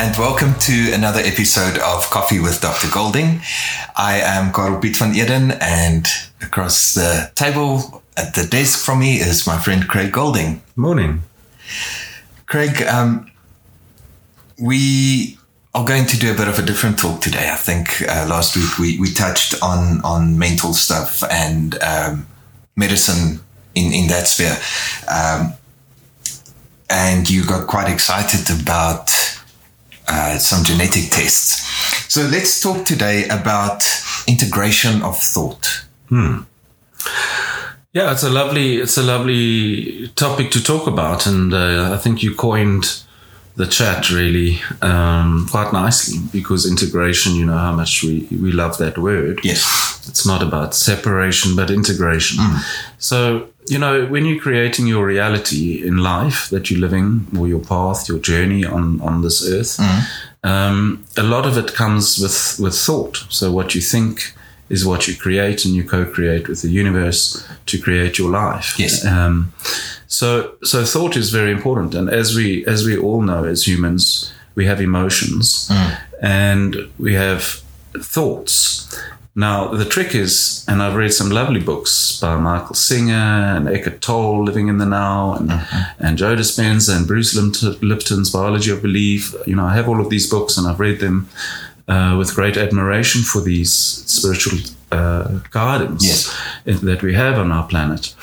and welcome to another episode of Coffee with Dr. Golding. I am Karl Piet van Eden, and across the table at the desk from me is my friend Craig Golding. Morning. Craig, um, we are going to do a bit of a different talk today. I think uh, last week we, we touched on, on mental stuff and um, medicine in, in that sphere. Um, and you got quite excited about uh, some genetic tests. So let's talk today about integration of thought. Hmm. Yeah, it's a lovely it's a lovely topic to talk about, and uh, I think you coined the chat really um, quite nicely because integration. You know how much we we love that word. Yes, it's not about separation but integration. Mm. So you know, when you're creating your reality in life that you're living, or your path, your journey on on this earth, mm. um, a lot of it comes with with thought. So what you think is what you create, and you co-create with the universe to create your life. Yes. Um, so so thought is very important, and as we as we all know, as humans, we have emotions, mm. and we have thoughts now, the trick is, and I've read some lovely books by Michael Singer and Eckhart Tolle, Living in the Now, and, mm-hmm. and Joe Dispenza and Bruce Lipton's Biology of Belief. You know, I have all of these books and I've read them uh, with great admiration for these spiritual uh, gardens yes. that we have on our planet.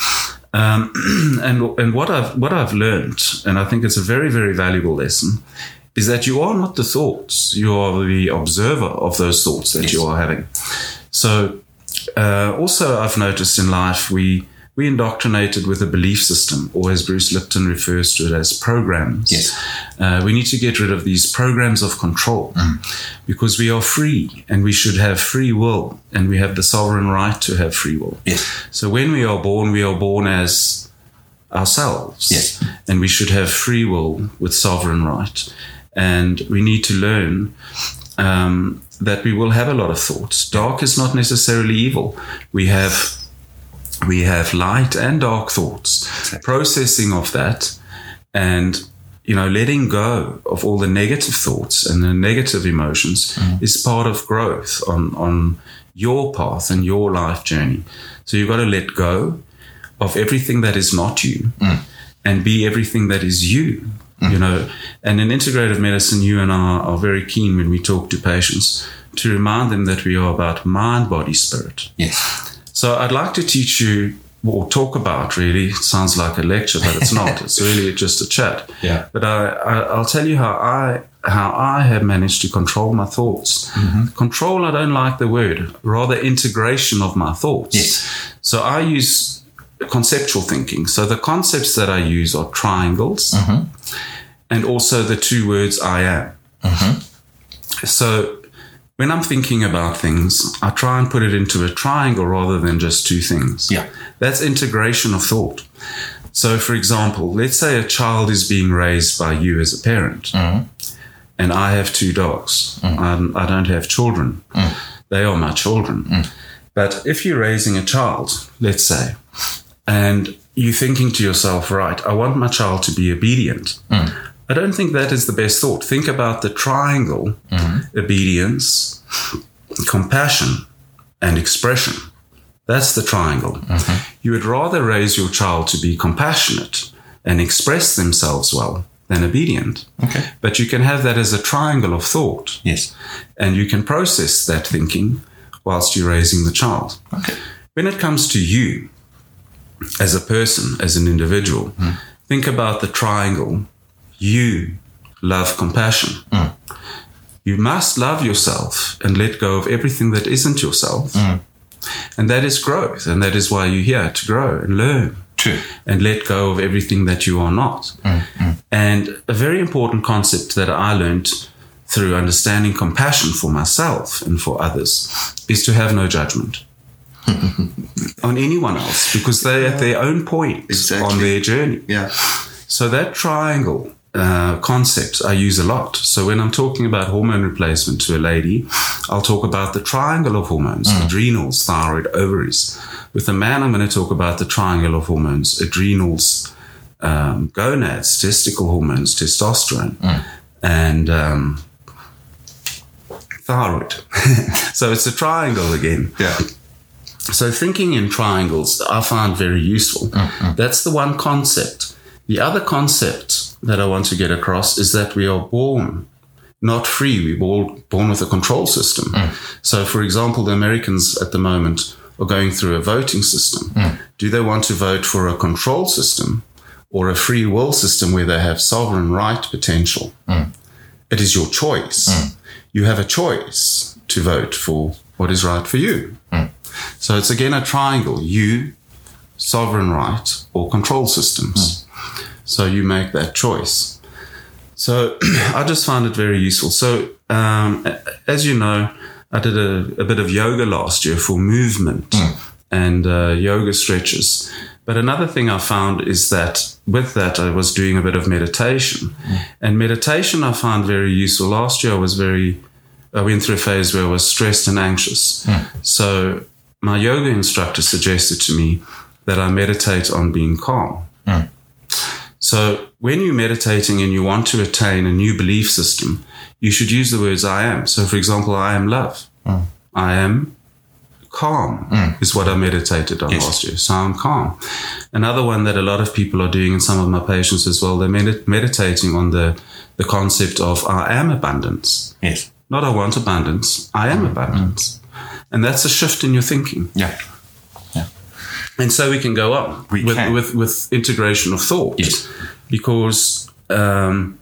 Um, and and what I've what I've learned, and I think it's a very very valuable lesson, is that you are not the thoughts; you are the observer of those thoughts that yes. you are having. So, uh, also, I've noticed in life we we indoctrinated with a belief system, or as Bruce Lipton refers to it as programs. Yes. Uh, we need to get rid of these programs of control mm. because we are free and we should have free will and we have the sovereign right to have free will. Yes. So when we are born, we are born as ourselves. Yes. And we should have free will with sovereign right. And we need to learn um, that we will have a lot of thoughts. Dark is not necessarily evil. We have we have light and dark thoughts. Exactly. Processing of that and you know letting go of all the negative thoughts and the negative emotions mm. is part of growth on on your path and your life journey. So you've got to let go of everything that is not you mm. and be everything that is you Mm-hmm. You know, and in integrative medicine, you and I are very keen when we talk to patients to remind them that we are about mind, body, spirit. Yes. So I'd like to teach you or talk about really. It sounds like a lecture, but it's not. it's really just a chat. Yeah. But I, will tell you how I how I have managed to control my thoughts. Mm-hmm. Control, I don't like the word. Rather, integration of my thoughts. Yes. So I use conceptual thinking. So the concepts that I use are triangles mm-hmm. and also the two words I am. Mm-hmm. So when I'm thinking about things, I try and put it into a triangle rather than just two things. Yeah. That's integration of thought. So, for example, let's say a child is being raised by you as a parent, mm-hmm. and I have two dogs. Mm-hmm. I don't have children. Mm. They are my children. Mm. But if you're raising a child, let's say, and you're thinking to yourself, right, I want my child to be obedient. Mm. I don't think that is the best thought. Think about the triangle mm-hmm. obedience, compassion, and expression. That's the triangle. Mm-hmm. You would rather raise your child to be compassionate and express themselves well than obedient. Okay. But you can have that as a triangle of thought. Yes. And you can process that thinking whilst you're raising the child. Okay. When it comes to you, as a person, as an individual. Mm. Think about the triangle. You love compassion. Mm. You must love yourself and let go of everything that isn't yourself. Mm. And that is growth. And that is why you're here to grow and learn. True. And let go of everything that you are not. Hmm. Hmm. And a very important concept that I learned through understanding compassion for myself and for others is to have no judgment. on anyone else because they're yeah. at their own point exactly. on their journey. Yeah. So that triangle uh, concept I use a lot. So when I'm talking about hormone replacement to a lady, I'll talk about the triangle of hormones: mm. adrenals, thyroid, ovaries. With a man, I'm going to talk about the triangle of hormones: adrenals, um, gonads, testicle hormones, testosterone, mm. and um, thyroid. so it's a triangle again. Yeah. So thinking in triangles, I find very useful. That's the one concept. The other concept that I want to get across is that we are born not free. We're born, born with a control system. Mm. So, for example, the Americans at the moment are going through a voting system. Mm. Do they want to vote for a control system or a free will system where they have sovereign right potential? Mm. It is your choice. You have a choice to vote for what is right for you. So it's again a triangle you, sovereign right, or control systems. So you make that choice. So I just found it very useful. So, um, as you know, I did a, a bit of yoga last year for movement and uh, yoga stretches. But another thing I found is that with that, I was doing a bit of meditation. And meditation I found very useful. Last year, I was very, I went through a phase where I was stressed and anxious. So my yoga instructor suggested to me that I meditate on being calm. So when you're meditating and you want to attain a new belief system, you should use the words I am. So for example, I am love. Hmm. I am calm hmm. is what I meditated on Yes. last year. So I'm calm. Another one that a lot of people are doing and some of my patients as well, they're med- meditating on the, the concept of I am abundance. Yes. Not I want abundance, I am hmm. abundance. And that's a shift in your thinking. Yeah. And so we can go on We with, can. with with integration of thought. Yes. Because um,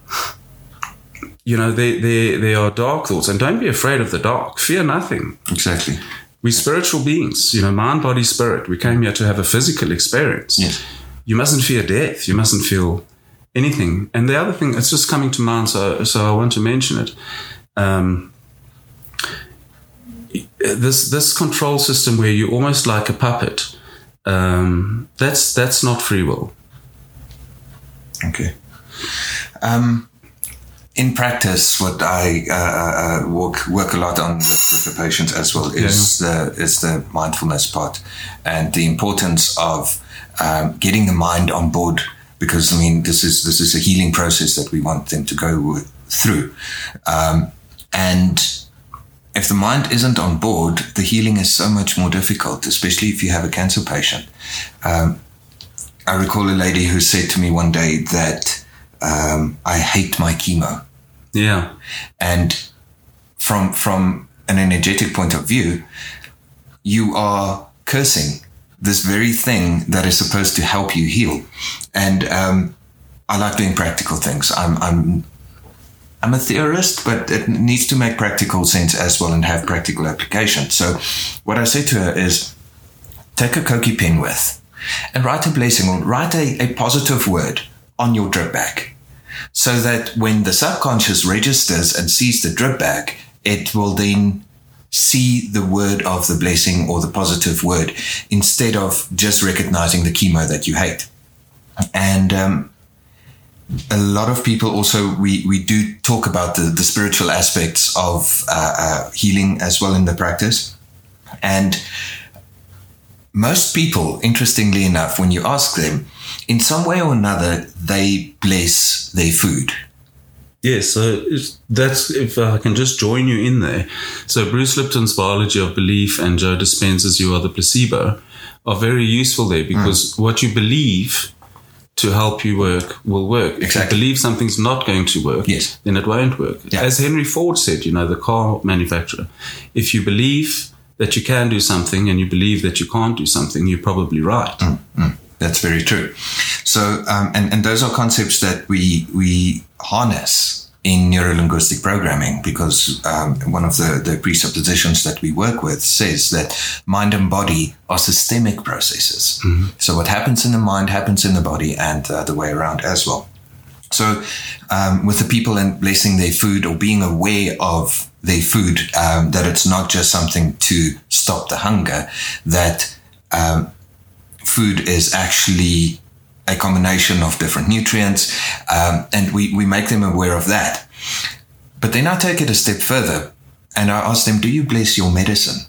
you know, there, there there are dark thoughts, and don't be afraid of the dark. Fear nothing. Exactly. We're spiritual beings, you know, mind, body, spirit. We came here to have a physical experience. Yes. You mustn't fear death. You mustn't feel anything. And the other thing, it's just coming to mind, so so I want to mention it. Um, this this control system where you're almost like a puppet. Um, that's that's not free will. Okay. Um, in practice, what I uh, uh, work work a lot on with, with the patients as well is the is the mindfulness part and the importance of um, getting the mind on board because I mean this is this is a healing process that we want them to go with, through, um, and if the mind isn't on board, the healing is so much more difficult, especially if you have a cancer patient. Um, I recall a lady who said to me one day that um, I hate my chemo, Yeah, and from from an energetic point of view, you are cursing this very thing that is supposed to help you heal. And um, I like doing practical things. I'm I'm I'm a theorist, but it needs to make practical sense as well and have practical application. So, what I say to her is, take a Koki pen with, and write a blessing or write a, a positive word on your drip bag, so that when the subconscious registers and sees the drip bag, it will then see the word of the blessing or the positive word instead of just recognizing the chemo that you hate. And um, a lot of people also we we do talk about the the spiritual aspects of uh, uh, healing as well in the practice, and most people, interestingly enough, when you ask them, in some way or another, they bless their food. Yes, so that's if I can just join you in there. So Bruce Lipton's biology of belief and Joe Dispenza's you are the placebo are very useful there because what you believe to help you work will work. If you believe something's not going to work, Yes. then it won't work. Yeah. As Henry Ford said, you know, the car manufacturer, if you believe that you can do something and you believe that you can't do something, you're probably right. That's very true. So, um, and, and those are concepts that we, we harness in neurolinguistic programming because um, one of the, the presuppositions that we work with says that mind and body are systemic processes. So, what happens in the mind happens in the body and the other way around as well. So, um, with the people and blessing their food or being aware of their food, um, that it's not just something to stop the hunger, that um, food is actually a combination of different nutrients, um, and we, we make them aware of that. But then I take it a step further and I ask them, Do you bless your medicine?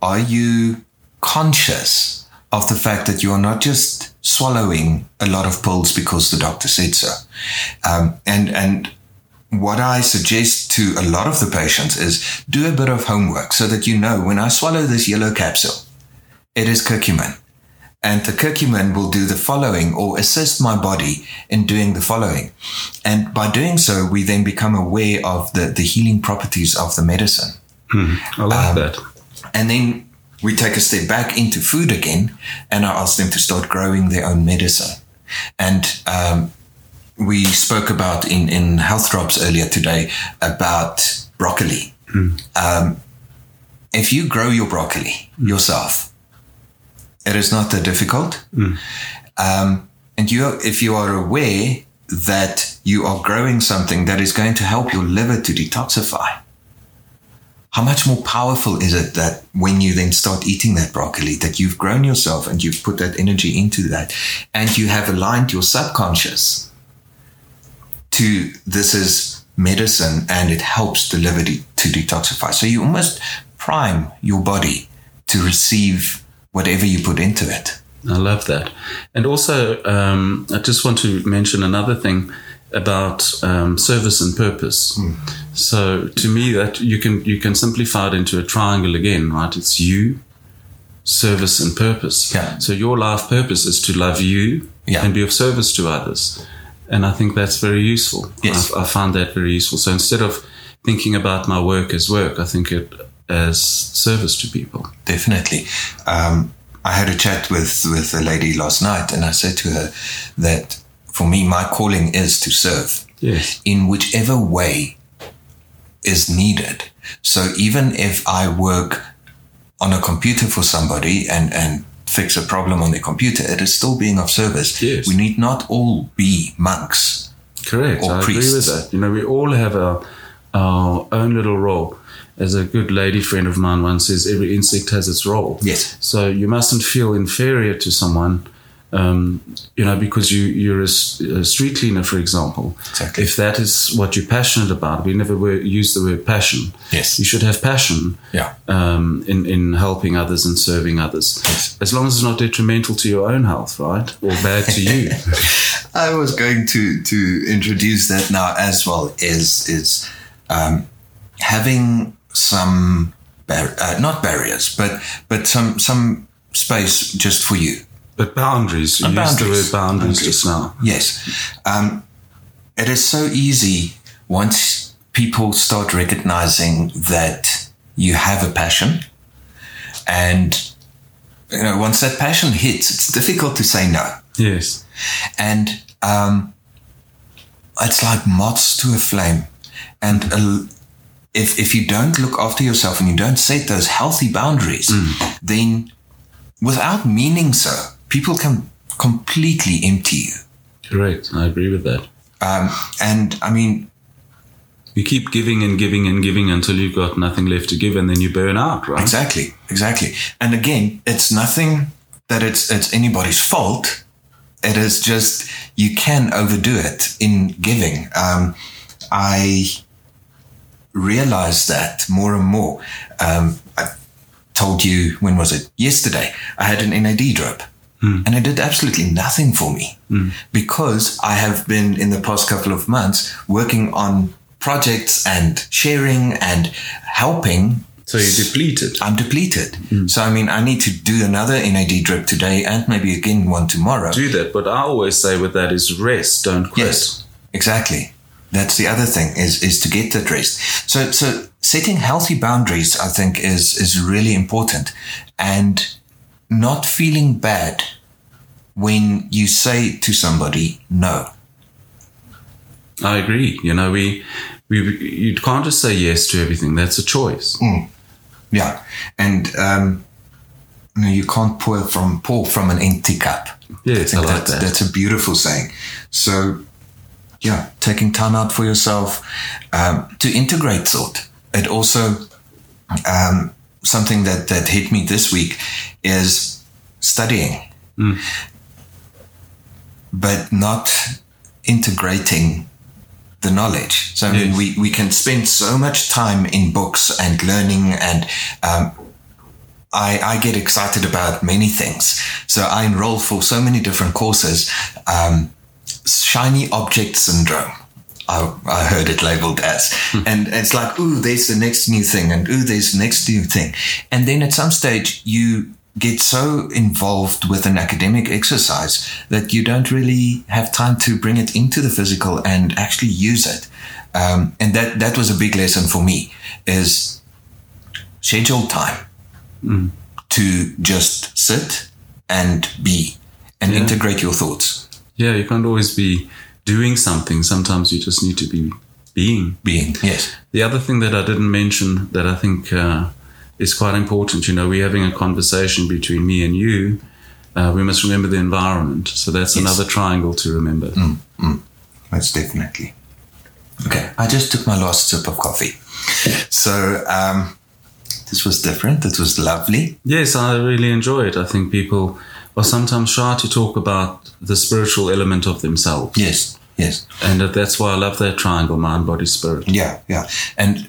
Are you conscious of the fact that you are not just swallowing a lot of pills because the doctor said so? Um, and, and what I suggest to a lot of the patients is do a bit of homework so that you know when I swallow this yellow capsule, it is curcumin. And the curcumin will do the following or assist my body in doing the following. And by doing so, we then become aware of the, the healing properties of the medicine. I like Um, that. And then we take a step back into food again, and I ask them to start growing their own medicine. And um, we spoke about in, in Health Drops earlier today about broccoli. Um, if you grow your broccoli yourself, it is not that difficult. Um, and you, if you are aware that you are growing something that is going to help your liver to detoxify, how much more powerful is it that when you then start eating that broccoli, that you've grown yourself and you've put that energy into that, and you have aligned your subconscious to this is medicine and it helps the liver de- to detoxify. So you almost prime your body to receive whatever you put into it. I love that. And also, um, I just want to mention another thing about um, service and purpose. So, to me, that you can you can simplify it into a triangle again, right? It's you, service, and purpose. Yeah. So, your life purpose is to love you Yeah. and be of service to others. And I think that's very useful. Yes. I, I found that very useful. So, instead of thinking about my work as work, I think it as service to people. Definitely. Um, I had a chat with, with a lady last night and I said to her that for me, my calling is to serve. Yes. in whichever way is needed. So even if I work on a computer for somebody and, and fix a problem on their computer, it is still being of service. Yes. We need not all be monks. Correct. or I agree with that. You know, we all have our, our own little role. As a good lady friend of mine once says, every insect has its role. Yes. So you mustn't feel inferior to someone, um, you know, because you, you're a street cleaner, for example. Exactly. If that is what you're passionate about, we never were, use the word passion. Yes. You should have passion Yeah. um, in, in helping others and serving others. Yes. As long as it's not detrimental to your own health, right? Or bad to you. I was going to to introduce that now as well. Is is um, having some bar- uh, not barriers, but but some some space just for you. But boundaries. You And used the boundaries. word boundaries Boundaries. just now. Yes. Um, it is so easy once people start recognizing that you have a passion and you know once that passion hits it's difficult to say no Yes. and um, it's like moths to a flame and a, if, if you don't look after yourself and you don't set those healthy boundaries then without meaning so people can completely empty you Correct. I agree with that. um, and I mean, You keep giving and giving and giving until you've got nothing left to give and then you burn out, right? exactly, exactly. And again, it's nothing that it's it's anybody's fault. It is just you can overdo it in giving. Um, I realize that more and more. Um, I told you when was it? Yesterday. I had an NAD drip. Hmm. And it did absolutely nothing for me hmm. because I have been in the past couple of months working on projects and sharing and helping So you're depleted. I'm depleted. Hmm. So, I mean, I need to do another NAD drip today and maybe again one tomorrow. Do that. But I always say with that is rest, don't quit. Yes, exactly. That's the other thing is, is to get that rest. So, so setting healthy boundaries, I think is, is really important and not feeling bad when you say to somebody no. I agree. You know, we, we, you can't just say yes to everything. That's a choice. Yeah. And, um, you, can't pour from, pour from an empty cup. Yes, I, think like that's, that. that's a beautiful saying. So, yeah, taking time out for yourself um, to integrate thought. It also um, something that that hit me this week is studying, but not integrating the knowledge. So I mean, Yes. we we can spend so much time in books and learning and um, I, I get excited about many things. So I enroll for so many different courses. Shiny object syndrome I, I heard it labeled as. and it's like, ooh, there's the next new thing, and ooh, there's the next new thing. And then at some stage, you get so involved with an academic exercise that you don't really have time to bring it into the physical and actually use it. Um, and that, that was a big lesson for me is schedule time to just sit and be and Yeah. integrate your thoughts. Yeah, you can't always be doing something. Sometimes you just need to be being. Being, yes. The other thing that I didn't mention that I think uh, is quite important, you know, we're having a conversation between me and you. Uh, we must remember the environment. So that's Yes. another triangle to remember. Most definitely. Okay, I just took my last sip of coffee. So um, this was different. It was lovely. Yes, I really enjoy it. I think people are sometimes shy to talk about the spiritual element of themselves. Yes, yes. And that's why I love that triangle mind, body, spirit. Yeah, yeah. And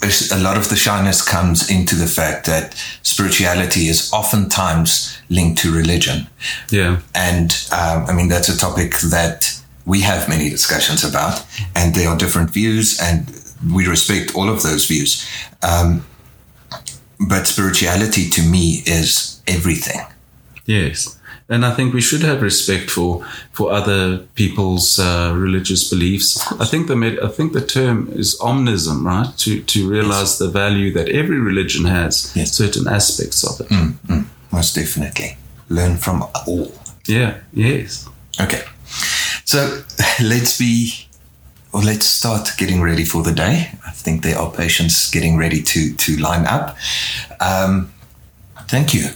a lot of the shyness comes into the fact that spirituality is oftentimes linked to religion. Yeah. And um, I mean, that's a topic that we have many discussions about, and there are different views, and we respect all of those views. Um, but spirituality to me is everything. Yes. And I think we should have respect for for other people's uh, religious beliefs. I think the med- I think the term is omnism, right? To to realize the value that every religion has, Yes. certain aspects of it. Most definitely. Learn from all. Yeah. Yes. Okay. So let's be, or let's start getting ready for the day. I think there are patients getting ready to, to line up. Um, thank you.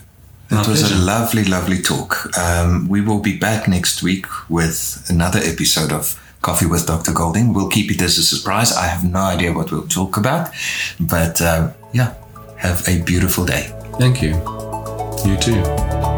It was a lovely, lovely talk. Um, we will be back next week with another episode of Coffee with Dr. Golding. We'll keep it as a surprise. I have no idea what we'll talk about, but uh, yeah, have a beautiful day. Thank you. You too.